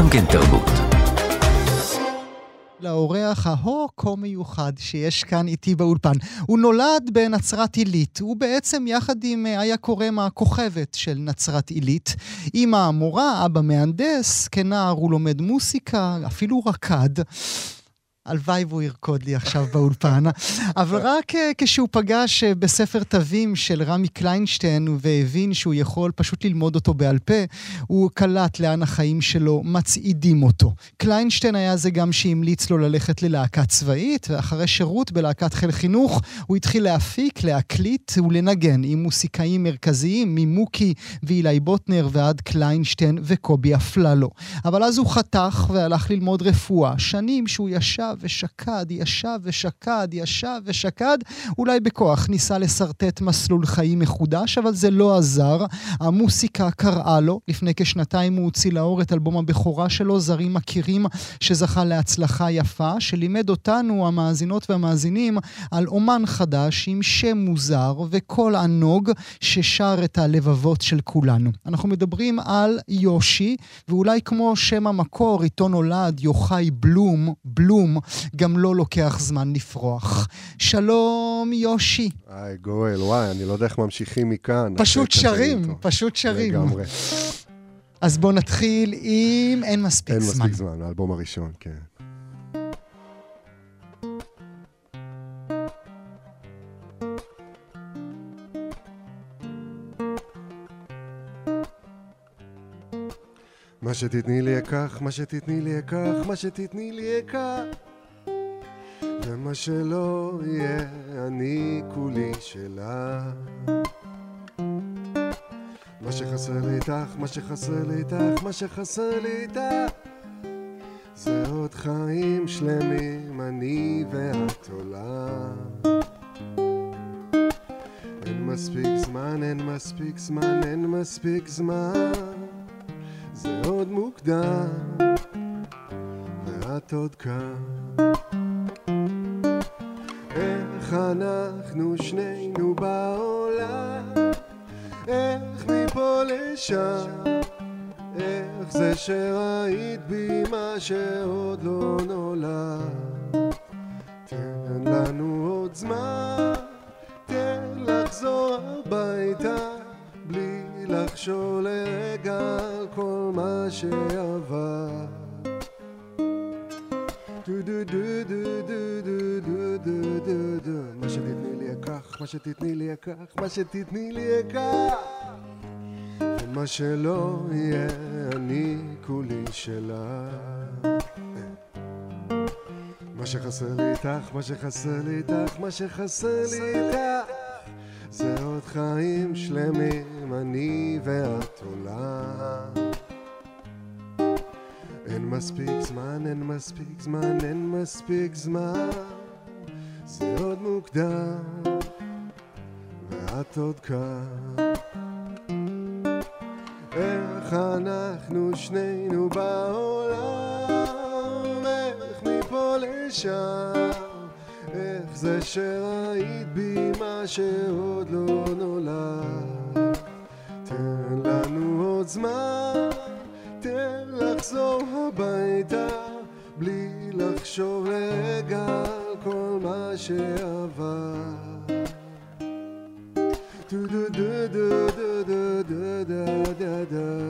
גם כן תרבות. לאורח ההו-כה מיוחד שיש כאן איתי באולפן. הוא נולד בנצרת עילית. הוא בעצם, יחד עם אה, איה קורם הכוכבת של נצרת עילית, אמא מורה, אבא מהנדס, כנער הוא לומד מוסיקה, אפילו רקד. הלוואי והוא ירקוד לי עכשיו באולפן. אבל רק אה, כשהוא פגש אה, בספר תווים של רמי קליינשטיין והבין שהוא יכול פשוט ללמוד אותו בעל פה, הוא קלט לאן החיים שלו מצעידים אותו. קליינשטיין היה זה גם שהמליץ לו ללכת ללהקה צבאית, ואחרי שירות בלהקת חיל חינוך, הוא התחיל להפיק, להקליט ולנגן עם מוסיקאים מרכזיים, ממוקי ואילי בוטנר ועד קליינשטיין וקובי אפללו. אבל אז הוא חתך והלך ללמוד רפואה. שנים שהוא ישב ושקד, ישב ושקד, ישב ושקד, אולי בכוח ניסה לשרטט מסלול חיים מחודש, אבל זה לא עזר. המוסיקה קראה לו, לפני כשנתיים הוא הוציא לאור את אלבום הבכורה שלו, זרים מכירים, שזכה להצלחה יפה, שלימד אותנו, המאזינות והמאזינים, על אומן חדש עם שם מוזר וקול ענוג, ששר את הלבבות של כולנו. אנחנו מדברים על יושי, ואולי כמו שם המקור, איתו נולד יוחאי בלום, בלום, גם לא לוקח זמן לפרוח. שלום, יושי. היי, גואל, וואי, אני לא יודע איך ממשיכים מכאן. פשוט שרים, פשוט שרים. לגמרי. אז בואו נתחיל עם אין מספיק אין זמן. מספיק זמן, האלבום הראשון, כן. מה שתתני לי אקח, מה שתתני לי אקח, מה שתתני לי אקח ומה שלא יהיה, אני כולי שלה. מה שחסר לי איתך, מה שחסר לי איתך, מה שחסר לי איתך זה עוד חיים שלמים, אני ואת עולה. אין מספיק זמן, אין מספיק זמן, אין מספיק זמן. זה עוד מוקדם ואת עוד כאן שעוד לא נולד. תן לנו עוד זמן תן לחזור הביתה בלי לחשוב לרגע על כל מה שעבר. דו דו דו דו דו דו דו דו דו דו. מה שתתני לי אקח, מה שתתני לי אקח, מה שתתני לי אקח ומה שלא יהיה אני כולי מה שחסר לי איתך, מה שחסר לי איתך, מה שחסר לי איתך. זה עוד חיים שלמים, אני ואת עולה אין מספיק זמן, אין מספיק זמן, אין מספיק זמן. זה עוד מוקדם ואת עוד כאן. איך אנחנו שנינו בעולם לשם. איך זה שראית בי מה שעוד לא נולד? תן לנו עוד זמן תן לחזור הביתה בלי לחשוב רגע על כל מה שעבר דו דו דו דו דו דו דו דו דו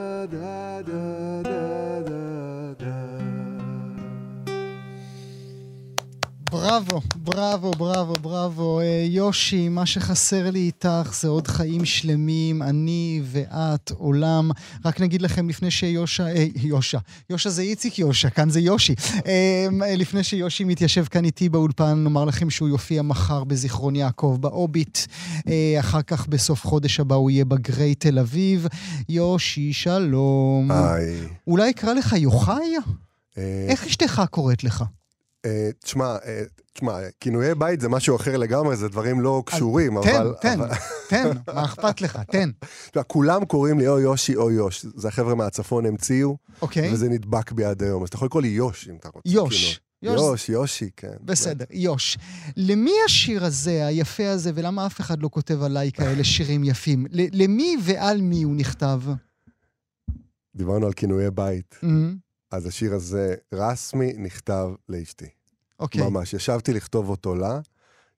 בראבו, בראבו, בראבו, בראבו. אה, יושי, מה שחסר לי איתך זה עוד חיים שלמים, אני ואת, עולם. רק נגיד לכם לפני שיושע, אה, יושע, יושע זה איציק יושע, כאן זה יושי. אה, לפני שיושי מתיישב כאן איתי באולפן, נאמר לכם שהוא יופיע מחר בזיכרון יעקב באוביט. אה, אחר כך בסוף חודש הבא הוא יהיה בגריי תל אביב. יושי, שלום. היי. אולי אקרא לך יוחאי? אה, איך אשתך קוראת לך? אה, תשמע, אה, תשמע, כינויי בית זה משהו אחר לגמרי, זה דברים לא קשורים, תן, אבל... תן, אבל- תן, מה אכפת לך? תן. כולם קוראים לי או יושי או יוש. זה החבר'ה מהצפון המציאו, אוקיי? וזה נדבק בי עד היום. אז אתה יכול לקרוא לי יוש אם אתה רוצה. יוש. יוש. יוש, יושי, כן. בסדר, יוש. למי השיר הזה, היפה הזה, ולמה אף אחד לא כותב עליי כאלה שירים יפים? למי ועל מי הוא נכתב? דיברנו על כינויי בית. אז השיר הזה, רסמי, נכתב לאשתי. אוקיי. ממש, ישבתי לכתוב אותו לה.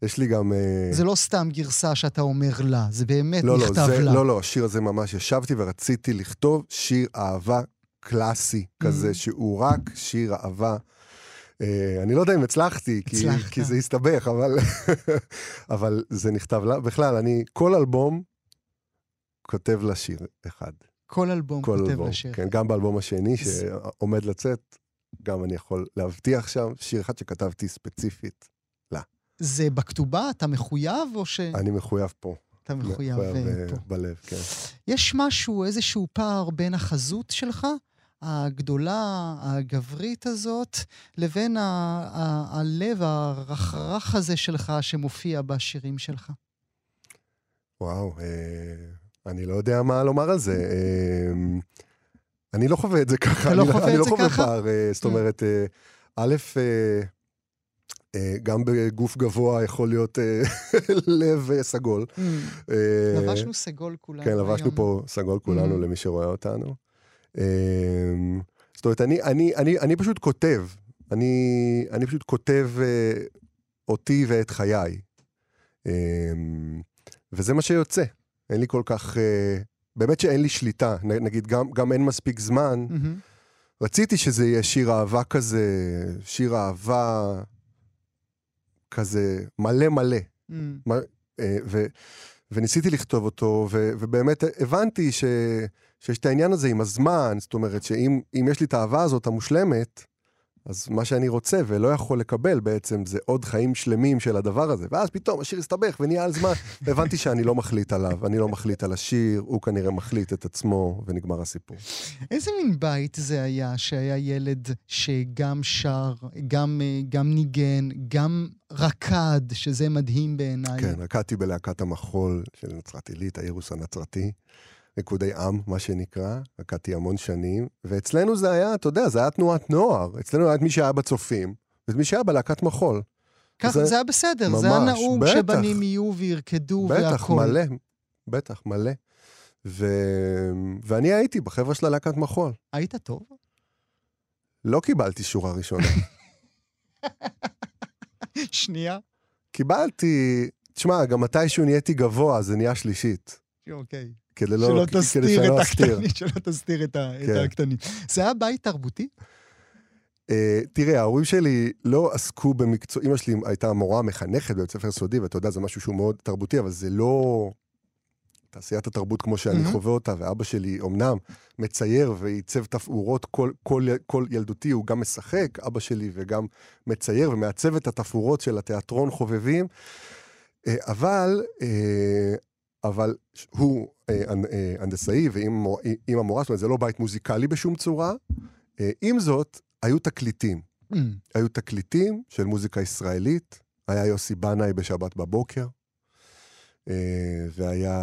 יש לי גם... אה, זה לא סתם גרסה שאתה אומר לה, זה באמת לא, לא, נכתב זה, לה. לא, לא, השיר הזה ממש ישבתי ורציתי לכתוב שיר אהבה קלאסי כזה, Mm. שהוא רק שיר אהבה. אה, אני לא יודע אם הצלחתי, כי. כי זה הסתבך, אבל, אבל זה נכתב לה. בכלל, אני כל אלבום כותב לה שיר אחד. כל אלבום כל כותב אלבום. לה שיר. כן, גם באלבום השני שעומד לצאת, גם אני יכול להבטיח שם שיר אחד שכתבתי ספציפית. זה בכתובה? אתה מחויב או שאתה אני מחויב פה. מחויב אה, אה, פה? בלב, כן. יש משהו, איזשהו פער בין החזות שלך, הגדולה, הגברית הזאת, לבין ה- ה- הלב הרחרח הזה שלך שמופיע בשירים שלך. וואו, אה, אני לא יודע מה לומר על זה. אה, אני לא חווה את זה ככה. אתה לא אני חווה אני את לא זה חווה ככה? פער. אה, זאת אומרת, אה, א', אה, אה, גם בגוף גבוה יכול להיות לב סגול. אה, לבשנו סגול כולנו כן. לבשנו פה סגול כולנו Mm. למי שרואה אותנו. אה, זאת אומרת, אני, אני, אני, אני פשוט כותב. אני, אני פשוט כותב אותי ואת חיי. אה, וזה מה שיוצא. אין לי כל כך... אה, באמת שאין לי שליטה. נגיד, גם, גם אין מספיק זמן. מהמם. רציתי שזה יהיה שיר אהבה כזה, שיר אהבה כזה מלא מלא. אמ, אה, ו, וניסיתי לכתוב אותו, ו, ובאמת הבנתי ש, שיש את העניין הזה עם הזמן, זאת אומרת שאם אם יש לי את האהבה הזאת המושלמת, אז מה שאני רוצה ולא יכול לקבל בעצם זה עוד חיים שלמים של הדבר הזה. ואז פתאום השיר הסתבך ונהיה על זמן, והבנתי שאני לא מחליט עליו, אני לא מחליט על השיר, הוא כנראה מחליט את עצמו, ונגמר הסיפור. איזה מין בית זה היה, שהיה ילד שגם שר, גם, אה, גם ניגן, גם רקד, שזה מדהים בעיניי. כן, רקדתי בלהקת המחול של נצרת עילית, האירוס הנצרתי. ריקודי עם, מה שנקרא, רקדתי המון שנים, ואצלנו זה היה, אתה יודע, זה היה תנועת נוער. אצלנו היה את מי שהיה בצופים, ואת מי שהיה בלהקת מחול. ככה זה- זה היה בסדר, זה היה ממש, נהוג בטח. שבנים יהיו וירקדו בטח, והכול. מלא, בטח, מלא. ו... ואני הייתי בחבר'ה של הלהקת מחול. היית טוב? לא קיבלתי שורה ראשונה. שנייה. קיבלתי, תשמע, גם מתישהו נהייתי גבוה, זה נהיה שלישית. אוקיי. כדי לא... שלא תסתיר את אסתיר. הקטנים, שלא תסתיר את ה- את כן. הקטנים. זה היה בית תרבותי? Uh, תראה, ההורים שלי לא עסקו במקצוע, אמא שלי הייתה מורה מחנכת בבית ספר סודי, ואתה יודע, זה משהו שהוא מאוד תרבותי, אבל זה לא תעשיית התרבות כמו שאני מהמם. חווה אותה, ואבא שלי אמנם מצייר ועיצב תפאורות כל, כל, כל ילדותי, הוא גם משחק, אבא שלי, וגם מצייר ומעצב את התפאורות של התיאטרון חובבים, uh, אבל, uh, אבל הוא uh, הנדסאי ועם המורה, זאת אומרת, זה לא בית מוזיקלי בשום צורה. Uh, עם זאת, היו תקליטים. אמ, היו תקליטים של מוזיקה ישראלית, היה יוסי בנאי בשבת בבוקר, אה, והיה,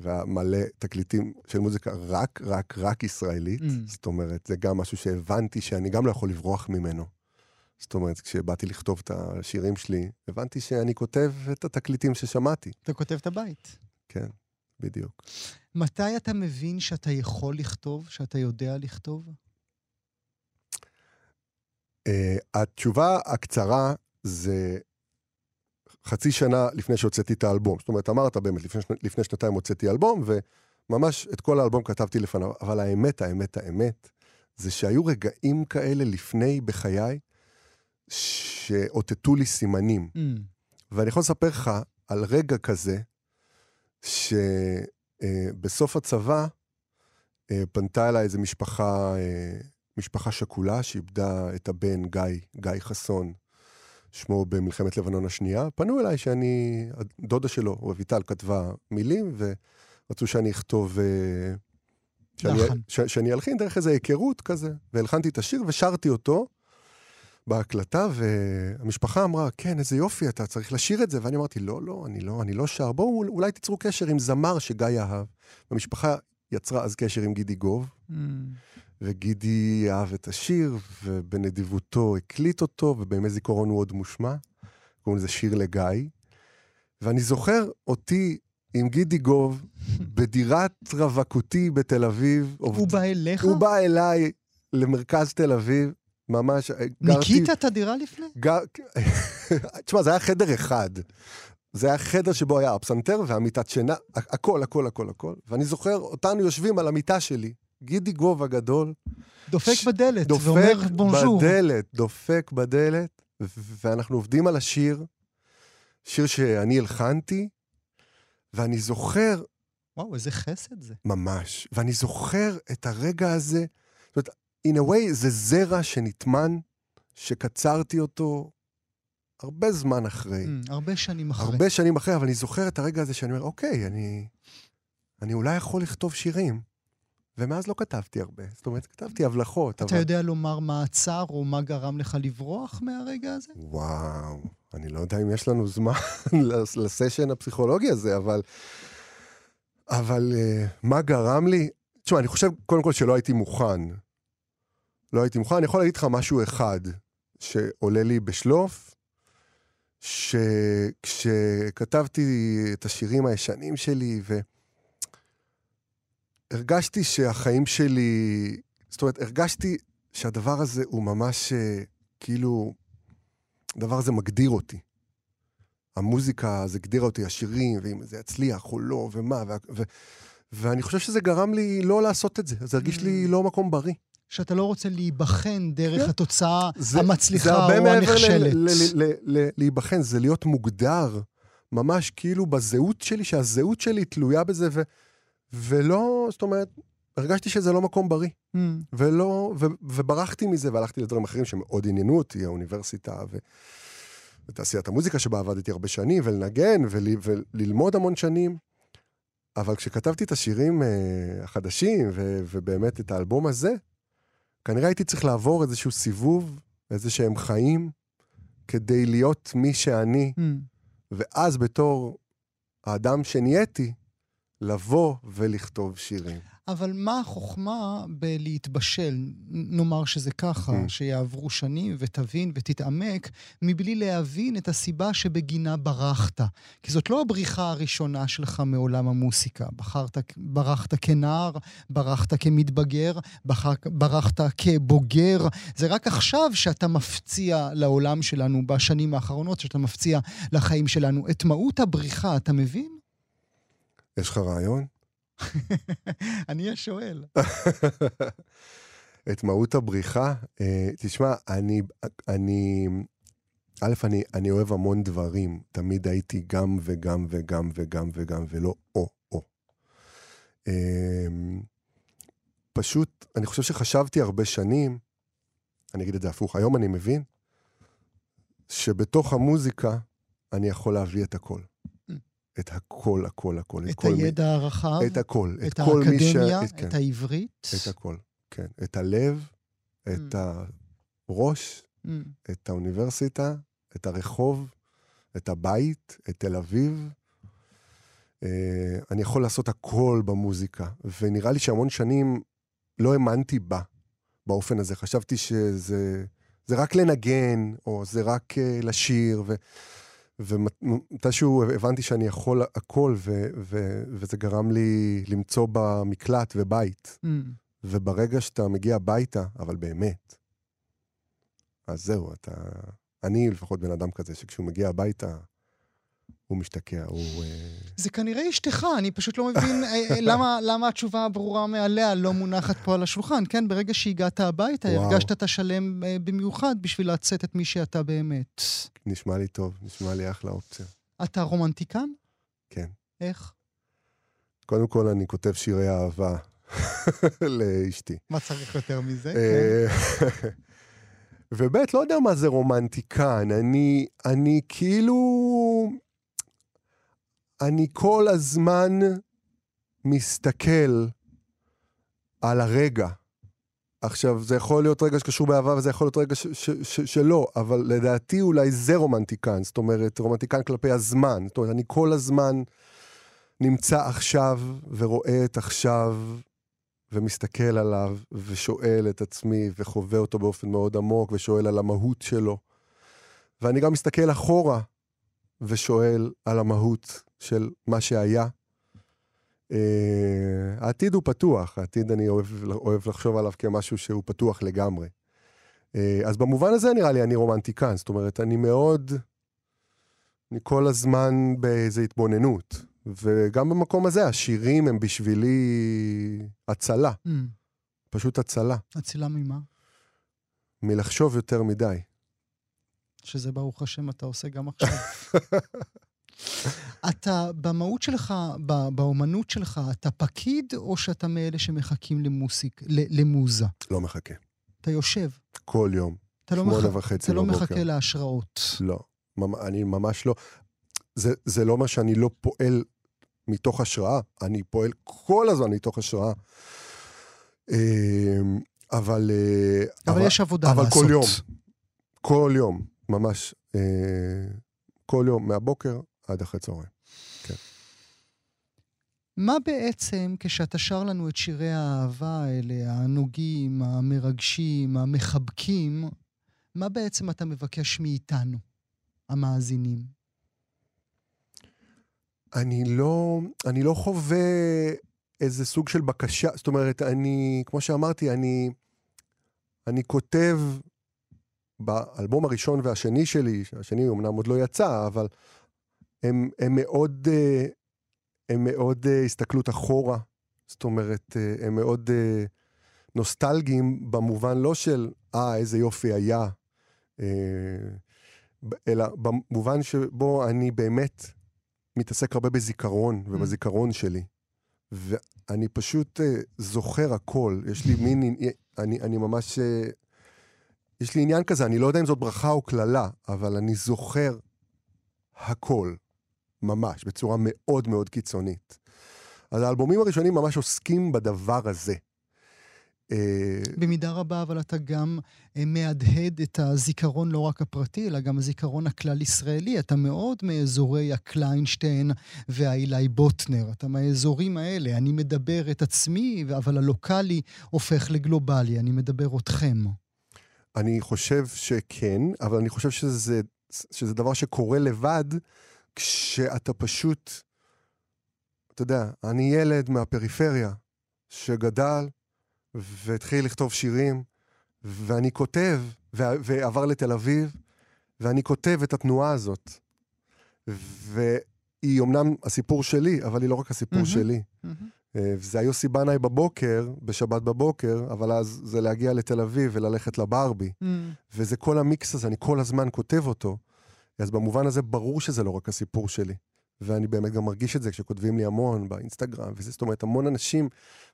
והיה מלא תקליטים של מוזיקה רק, רק, רק ישראלית. Mm. זאת אומרת, זה גם משהו שהבנתי שאני גם לא יכול לברוח ממנו. זאת אומרת, כשבאתי לכתוב את השירים שלי, הבנתי שאני כותב את התקליטים ששמעתי. אתה כותב את הבית. כן, בדיוק. מתי אתה מבין שאתה יכול לכתוב, שאתה יודע לכתוב? Uh, התשובה הקצרה זה חצי שנה לפני שהוצאתי את האלבום. זאת אומרת, אמרת באמת, לפני, שנ- לפני שנתיים הוצאתי אלבום, וממש את כל האלבום כתבתי לפניו. אבל האמת, האמת, האמת, זה שהיו רגעים כאלה לפני בחיי, שאותתו לי סימנים. אמ, ואני יכול לספר לך על רגע כזה, שבסוף הצבא אה, פנתה אליי איזו משפחה, אה, משפחה שכולה שאיבדה את הבן גיא, גיא חסון, שמו במלחמת לבנון השנייה. פנו אליי שאני, הדודה שלו, רויטל, כתבה מילים, ורצו שאני אכתוב... אה, שאני. ש, שאני אלחין דרך איזו היכרות כזה, והלחנתי את השיר ושרתי אותו בהקלטה, והמשפחה אמרה, כן, איזה יופי, אתה צריך לשיר את זה. ואני אמרתי, לא, לא, אני לא, אני לא שר. בואו, אולי תיצרו קשר עם זמר שגיא אהב. והמשפחה יצרה אז קשר עם גידי גוב, אמ, וגידי אהב את השיר, ובנדיבותו הקליט אותו, ובימי זיכרון הוא עוד מושמע. קוראים לזה שיר לגיא. ואני זוכר אותי עם גידי גוב בדירת רווקותי בתל אביב. הוא בא אליך? הוא בא אליי למרכז תל אביב, ממש, אה, גרתי... ניקית את הדירה לפני? גר... תשמע, זה היה חדר אחד. זה היה חדר שבו היה הפסנתר והמיטת שינה, הכל, הכל, הכל, הכל. ואני זוכר אותנו יושבים על המיטה שלי, גידי גוב הגדול. דופק ש... בדלת דופק ואומר בונז'ור. בדלת, דופק בדלת, ואנחנו עובדים על השיר, שיר שאני הלחנתי, ואני זוכר... וואו, איזה חסד זה. ממש. ואני זוכר את הרגע הזה, זאת אומרת, in a way זה זרע שנטמן, שקצרתי אותו הרבה זמן אחרי. Mm, הרבה שנים אחרי. הרבה שנים אחרי, אבל אני זוכר את הרגע הזה שאני אומר, אוקיי, אני, אני אולי יכול לכתוב שירים. ומאז לא כתבתי הרבה. זאת אומרת, כתבתי הבלחות, אתה אבל... יודע לומר מה עצר או מה גרם לך לברוח מהרגע הזה? וואו, אני לא יודע אם יש לנו זמן לס- לסשן הפסיכולוגי הזה, אבל... אבל uh, מה גרם לי? תשמע, אני חושב קודם כל שלא הייתי מוכן. לא הייתי מוכן. אני יכול להגיד לך משהו אחד שעולה לי בשלוף, שכשכתבתי את השירים הישנים שלי, והרגשתי שהחיים שלי, זאת אומרת, הרגשתי שהדבר הזה הוא ממש אה, כאילו, הדבר הזה מגדיר אותי. המוזיקה, זה הגדירה אותי, השירים, ואם זה יצליח או לא, ומה, וה, ו, ואני חושב שזה גרם לי לא לעשות את זה. זה הרגיש לי לא מקום בריא. שאתה לא רוצה להיבחן דרך כן. התוצאה זה- המצליחה זה הרבה או מעבר הנכשלת. ל- ל- ל- להיבחן, זה להיות מוגדר ממש כאילו בזהות שלי, שהזהות שלי תלויה בזה, ו, ולא, זאת אומרת, הרגשתי שזה לא מקום בריא, Mm. ולא, ו, וברחתי מזה, והלכתי לדברים אחרים שמאוד עניינו אותי, האוניברסיטה ו, ותעשיית המוזיקה שבה עבדתי הרבה שנים, ולנגן, ול, וללמוד המון שנים. אבל כשכתבתי את השירים אה, החדשים, ו, ובאמת את האלבום הזה, כנראה הייתי צריך לעבור איזשהו סיבוב, איזה שהם חיים, כדי להיות מי שאני, Mm. ואז בתור האדם שנהייתי, לבוא ולכתוב שירים. אבל מה החוכמה בלהתבשל, נאמר שזה ככה, Mm. שיעברו שנים ותבין ותתעמק, מבלי להבין את הסיבה שבגינה ברחת. כי זאת לא הבריחה הראשונה שלך מעולם המוסיקה. בחרת, ברחת כנער, ברחת כמתבגר, בחר, ברחת כבוגר. זה רק עכשיו שאתה מפציע לעולם שלנו, בשנים האחרונות, שאתה מפציע לחיים שלנו. את מהות הבריחה, אתה מבין? יש לך רעיון? אני השואל. את מהות הבריחה? אה, תשמע, אני, אני, א', אני, אני אוהב המון דברים. תמיד הייתי גם וגם וגם וגם וגם, ולא או-או. אה, פשוט, אני חושב שחשבתי הרבה שנים, אני אגיד את זה הפוך, היום אני מבין, שבתוך המוזיקה אני יכול להביא את הכל. Mm. את הכל, הכל, הכל. את מי- הידע הרחב, את הכל. את כל מי ש- האקדמיה, כן. את העברית. את הכל, כן. את הלב, את הראש, Mm. את האוניברסיטה, את הרחוב, את הבית, את תל אביב. אה, אני יכול לעשות הכל במוזיקה, ונראה לי שהמון שנים לא האמנתי בה, באופן הזה. חשבתי שזה זה רק לנגן, או זה רק אה, לשיר, ו... ומתישהו הבנתי שאני יכול הכל, ו- ו- וזה גרם לי למצוא בה מקלט ובית. Mm. וברגע שאתה מגיע הביתה, אבל באמת, אז זהו, אתה... אני לפחות בן אדם כזה, שכשהוא מגיע הביתה, הוא משתקע, הוא... אה, זה כנראה אשתך, אני פשוט לא מבין אה, אה, למה, למה התשובה הברורה מעליה לא מונחת פה על השולחן. כן, ברגע שהגעת הביתה, וואו. הרגשת את השלם במיוחד בשביל לצאת את מי שאתה באמת. נשמע לי טוב, נשמע לי אחלה אופציה. אתה רומנטיקן? כן. איך? קודם כל, אני כותב שירי אהבה לאשתי. מה צריך יותר מזה? כן. וב' לא יודע מה זה רומנטיקן, אני, אני כאילו... אני כל הזמן מסתכל על הרגע. עכשיו, זה יכול להיות רגע שקשור באהבה וזה יכול להיות רגע ש- ש- ש- שלא, אבל לדעתי אולי זה רומנטיקן, זאת אומרת, רומנטיקן כלפי הזמן. זאת אומרת, אני כל הזמן נמצא עכשיו ורואה את עכשיו ומסתכל עליו ושואל את עצמי וחווה אותו באופן מאוד עמוק ושואל על המהות שלו. ואני גם מסתכל אחורה ושואל על המהות של מה שהיה. Uh, העתיד הוא פתוח, העתיד אני אוהב, אוהב לחשוב עליו כמשהו שהוא פתוח לגמרי. Uh, אז במובן הזה נראה לי אני רומנטיקן, זאת אומרת, אני מאוד, אני כל הזמן באיזו התבוננות. וגם במקום הזה, השירים הם בשבילי הצלה. Mm. פשוט הצלה. אצילה ממה? מלחשוב יותר מדי. שזה ברוך השם אתה עושה גם עכשיו. אתה, במהות שלך, באומנות שלך, אתה פקיד או שאתה מאלה שמחכים למוסיק, למוזה? לא מחכה. אתה יושב. כל יום. אתה לא, מח... וחצי אתה לא. מחכה להשראות. לא. אני ממש לא. זה, זה לא אומר שאני לא פועל מתוך השראה, אני פועל כל הזמן מתוך השראה. אמ, אבל... אה, אבל, אבל יש עבודה אבל לעשות. כל יום. כל יום, ממש. אה, כל יום, מהבוקר עד אחרי צהריים. כן. מה בעצם, כשאתה שר לנו את שירי האהבה האלה, הנוגים, המרגשים, המחבקים, מה בעצם אתה מבקש מאיתנו, המאזינים? אני לא, אני לא חווה איזה סוג של בקשה, זאת אומרת, אני, כמו שאמרתי, אני, אני כותב באלבום הראשון והשני שלי, השני אמנם עוד לא יצא, אבל הם, הם מאוד, אה, הם מאוד אה, הסתכלות אחורה, זאת אומרת, אה, הם מאוד נוסטלגיים במובן לא של, אה, איזה יופי היה, אלא במובן שבו אני באמת מתעסק הרבה בזיכרון Mm. ובזיכרון שלי. ואני פשוט uh, זוכר הכל. יש לי מין, אני, אני ממש, uh, יש לי עניין כזה, אני לא יודע אם זאת ברכה או קללה, אבל אני זוכר הכל, ממש, בצורה מאוד מאוד קיצונית. אז האלבומים הראשונים ממש עוסקים בדבר הזה. אה, במידה רבה, אבל אתה גם אה, מהדהד את הזיכרון לא רק הפרטי, אלא גם הזיכרון הכלל-ישראלי. אתה מאוד מאזורי הקליינשטיין והאילי בוטנר. אתה מהאזורים האלה. אני מדבר את עצמי, אבל הלוקאלי הופך לגלובלי. אני מדבר אתכם. אני חושב שכן, אבל אני חושב שזה, שזה דבר שקורה לבד כשאתה פשוט, אתה יודע, אני ילד מהפריפריה שגדל והתחיל לכתוב שירים, ואני כותב, ועבר לתל אביב, ואני כותב את התנועה הזאת. והיא אמנם הסיפור שלי, אבל היא לא רק הסיפור mm-hmm. שלי. Mm-hmm. זה יוסי בנאי בבוקר, בשבת בבוקר, אבל אז זה להגיע לתל אביב וללכת לברבי. Mm. וזה כל המיקס הזה, אני כל הזמן כותב אותו. אז במובן הזה ברור שזה לא רק הסיפור שלי. ואני באמת גם מרגיש את זה כשכותבים לי המון באינסטגרם, וזה, זאת אומרת, המון אנשים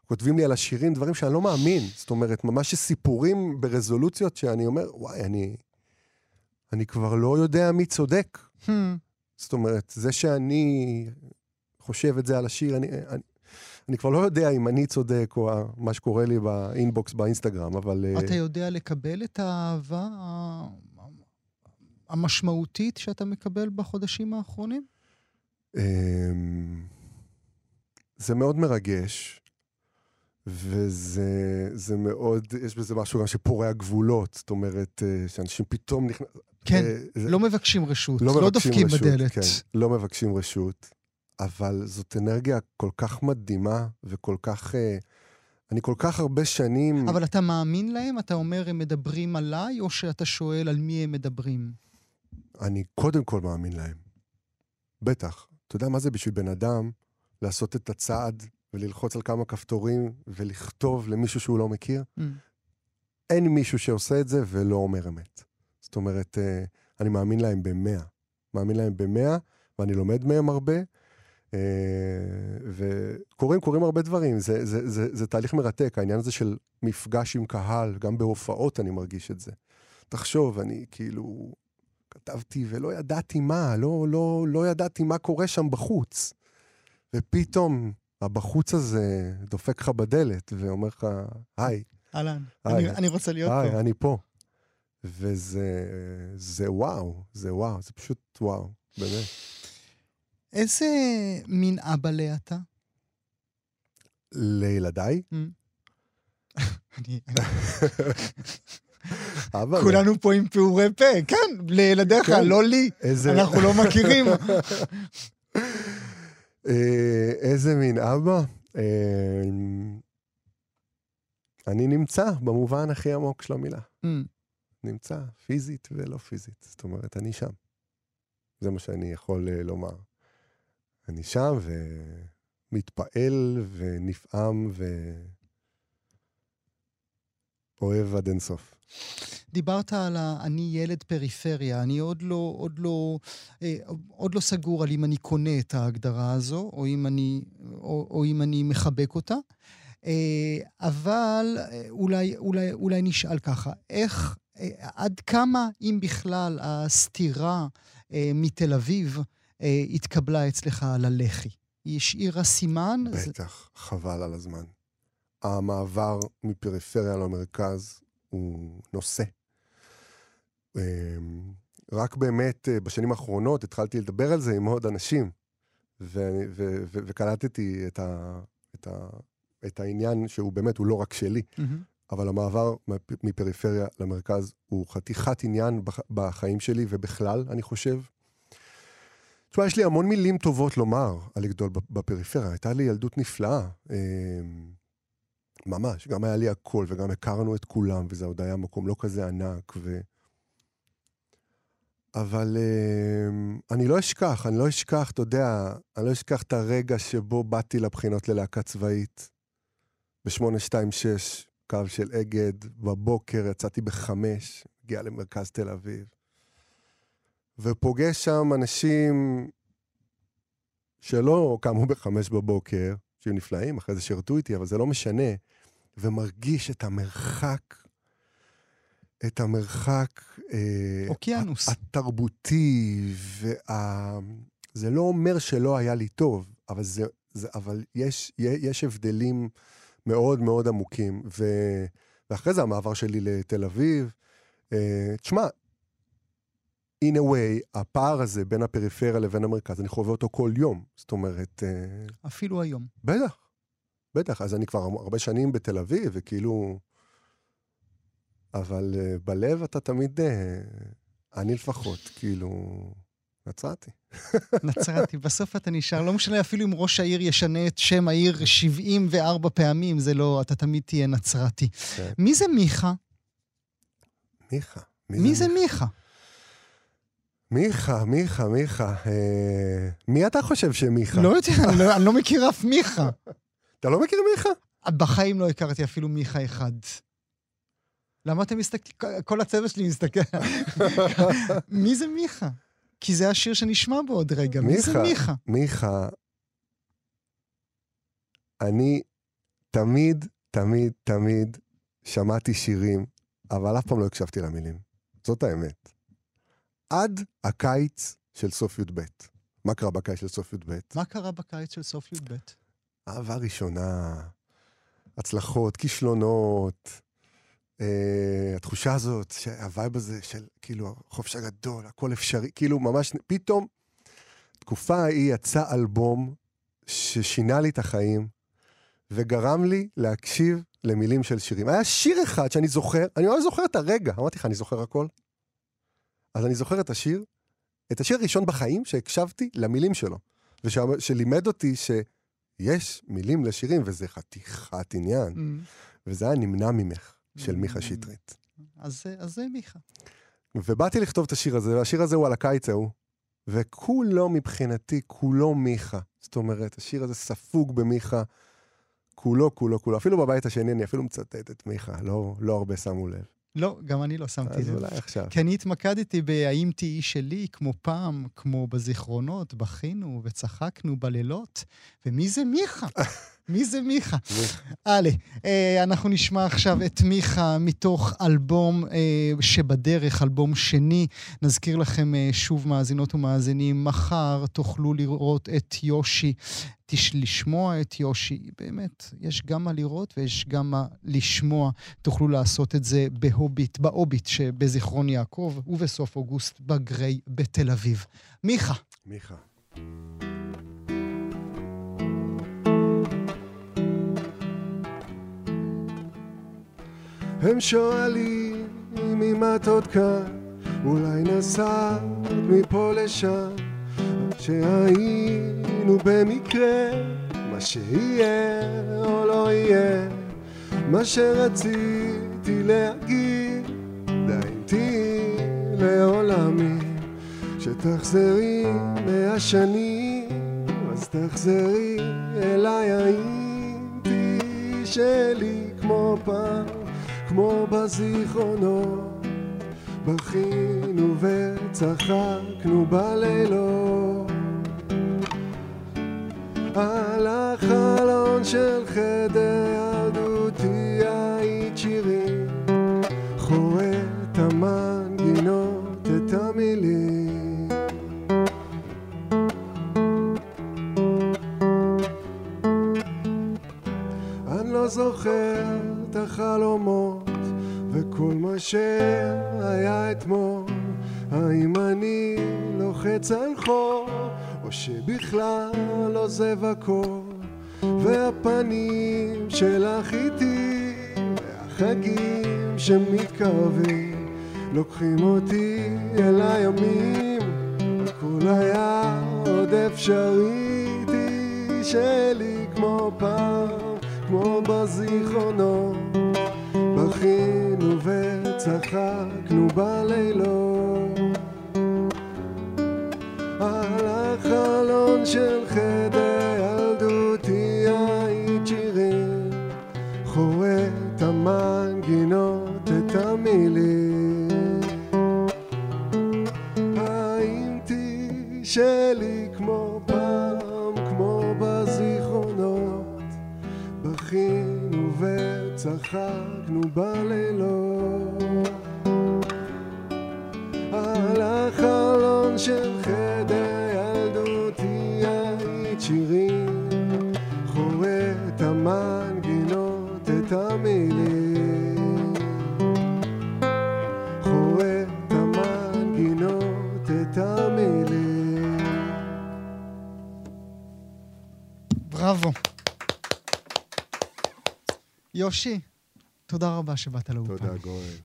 כותבים לי על השירים דברים שאני לא מאמין. זאת אומרת, ממש סיפורים ברזולוציות שאני אומר, וואי, אני, אני כבר לא יודע מי צודק. Hmm. זאת אומרת, זה שאני חושב את זה על השיר, אני, אני, אני כבר לא יודע אם אני צודק או מה שקורה לי באינבוקס באינסטגרם, אבל... אה, אתה יודע לקבל את האהבה המשמעותית שאתה מקבל בחודשים האחרונים? אמ, זה מאוד מרגש, וזה מאוד, יש בזה משהו גם שפורע גבולות, זאת אומרת, אה, שאנשים פתאום נכנסים... כן, אה, זה, לא מבקשים רשות, לא, לא דופקים רשות, בדלת. כן, לא מבקשים רשות, אבל זאת אנרגיה כל כך מדהימה וכל כך... אה, אני כל כך הרבה שנים... אבל אתה מאמין להם? אתה אומר, הם מדברים עליי, או שאתה שואל על מי הם מדברים? אני קודם כל מאמין להם. בטח. אתה יודע מה זה בשביל בן אדם לעשות את הצעד וללחוץ על כמה כפתורים ולכתוב למישהו שהוא לא מכיר? Mm. אין מישהו שעושה את זה ולא אומר אמת. זאת אומרת, אה, אני מאמין להם במאה. מאמין להם במאה, ואני לומד מהם הרבה, אה, וקורים, קורים הרבה דברים. זה, זה, זה, זה תהליך מרתק, העניין הזה של מפגש עם קהל, גם בהופעות אני מרגיש את זה. תחשוב, אני כאילו כתבתי ולא ידעתי מה, לא, לא, לא ידעתי מה קורה שם בחוץ. ופתאום הבחוץ הזה דופק לך בדלת ואומר לך, היי. אהלן, אני, אני רוצה להיות היי, פה. היי, אני פה. וזה זה וואו, זה וואו, זה פשוט וואו, באמת. איזה מין אבא אתה? לילדיי? Mm. אני- כולנו פה עם פעורי פה, כן, לילדיך, כן. לא לי, איזה... אנחנו לא מכירים. אה, איזה מין אבא. אה, אני נמצא במובן הכי עמוק של המילה. אמ, נמצא, פיזית ולא פיזית. זאת אומרת, אני שם. זה מה שאני יכול אה, לומר. אני שם ומתפעל ונפעם ואוהב עד אינסוף. דיברת על ה... אני ילד פריפריה, אני עוד לא, עוד לא, אה, עוד לא סגור על אם אני קונה את ההגדרה הזו, או אם אני, או, או אם אני מחבק אותה. אה, אבל אה, אולי, אולי, אולי נשאל ככה, איך, עד כמה, אם בכלל, הסתירה אה, מתל אביב אה, התקבלה אצלך על הלח"י? היא השאירה סימן? זה- בטח, חבל על הזמן. המעבר מפריפריה למרכז הוא נושא. אמ, רק באמת אה, בשנים האחרונות התחלתי לדבר על זה עם עוד אנשים, ו- ו- ו- וקלטתי את, ה- את, ה- את העניין שהוא באמת, הוא לא רק שלי, מהמם. אבל המעבר מפ- מפריפריה למרכז הוא חתיכת עניין בח- בחיים שלי ובכלל, אני חושב. תשמע, יש לי המון מילים טובות לומר על לגדול בפ- בפריפריה. הייתה לי ילדות נפלאה. ממש, גם היה לי הכל, וגם הכרנו את כולם, וזה עוד היה מקום לא כזה ענק, ו... אבל אמ, אני לא אשכח, אני לא אשכח, אתה יודע, אני לא אשכח את הרגע שבו באתי לבחינות ללהקה צבאית, ב-826, קו של אגד, בבוקר יצאתי בחמש, הגיע למרכז תל אביב, ופוגש שם אנשים שלא קמו בחמש בבוקר, שהיו נפלאים, אחרי זה שירתו איתי, אבל זה לא משנה, ומרגיש את המרחק, את המרחק... אה, אוקיינוס. התרבותי, וה... זה לא אומר שלא היה לי טוב, אבל, זה, זה, אבל יש, יש הבדלים מאוד מאוד עמוקים. ו, ואחרי זה המעבר שלי לתל אביב, אה, תשמע, in a way, הפער הזה בין הפריפריה לבין המרכז, אני חווה אותו כל יום. זאת אומרת, אה, אפילו היום. בטח, בטח. אז אני כבר הרבה שנים בתל אביב, וכאילו... אבל uh, בלב אתה תמיד, uh, אני לפחות, כאילו, נצרתי. נצרתי, בסוף אתה נשאר, לא משנה אפילו אם ראש העיר ישנה את שם העיר 74 פעמים, זה לא, אתה תמיד תהיה נצרתי. כן. מי זה מיכה? מיכה. מי זה מיכה? מיכה, מיכה, מיכה. אה, מי אתה חושב שמיכה? לא יודע, אני לא- אני לא מכיר אף מיכה. אתה לא מכיר מיכה? בחיים לא הכרתי אפילו מיכה אחד. למה אתם מסתכלים? כל הצוות שלי מסתכל. מי זה מיכה? כי זה השיר שנשמע בעוד רגע. מי זה מיכה. מיכה? מיכה, אני תמיד, תמיד, תמיד שמעתי שירים, אבל אף פעם לא הקשבתי למילים. זאת האמת. עד הקיץ של סוף י"ב. מה קרה בקיץ של סוף י"ב? מה קרה בקיץ של סוף י"ב? אהבה ראשונה, הצלחות, כישלונות, אה, התחושה הזאת, ה vibe הזה של כאילו החופש הגדול, הכל אפשרי, כאילו ממש, פתאום, תקופה ההיא יצא אלבום ששינה לי את החיים, וגרם לי להקשיב למילים של שירים. היה שיר אחד שאני זוכר, אני ממש זוכר את הרגע, אמרתי לך, אני זוכר הכל. אז אני זוכר את השיר, את השיר הראשון בחיים שהקשבתי למילים שלו, ושלימד אותי ש... יש מילים לשירים, וזה חתיכת עניין. Mm. וזה היה נמנע ממך, של מיכה Mm. שטרית. אז אז זה מיכה. ובאתי לכתוב את השיר הזה, והשיר הזה הוא על הקיץ ההוא. וכולו מבחינתי, כולו מיכה. זאת אומרת, השיר הזה ספוג במיכה, כולו, כולו, כולו. אפילו בבית השני אני אפילו מצטט את מיכה, לא, לא הרבה שמו לב. לא, גם אני לא שמתי אז לב. אולי עכשיו. כי אני התמקדתי ב"האם תהיי שלי", כמו פעם, כמו בזיכרונות, בכינו וצחקנו בלילות, ומי זה מיכה? מי זה מיכה? עלי, אה, אנחנו נשמע עכשיו את מיכה מתוך אלבום אה, שבדרך, אלבום שני. נזכיר לכם אה, שוב, מאזינות ומאזינים, מחר תוכלו לראות את יושי. לשמוע את יושי. באמת, יש גם מה לראות ויש גם מה לשמוע. תוכלו לעשות את זה בהוביט, באוביט שבזיכרון יעקב, ובסוף אוגוסט בגריי בתל אביב. מיכה. מיכה. הם שואלים אם את עוד כאן, אולי נסעת מפה לשם, שהיינו במקרה, מה שיהיה או לא יהיה, מה שרציתי להגיד, די לעולמי, שתחזרי מאה אז תחזרי אליי, תהיי שלי כמו פעם, כמו בזיכרונות. בכינו וצחקנו בלילות על החלון של חדר ילדותי היית שירים חורט המנגינות, את המילים אני לא זוכר את החלומות מה שהיה אתמול האם אני לוחץ על חור או שבכלל עוזב הכל? והפנים שלך איתי והחגים שמתקרבים לוקחים אותי אל הימים. הכל היה עוד אפשרי שלי כמו פעם כמו בזיכרונות וצחקנו בלילות על החלון של חדר יושי, תודה רבה שבאת לאולפן. תודה, גורן.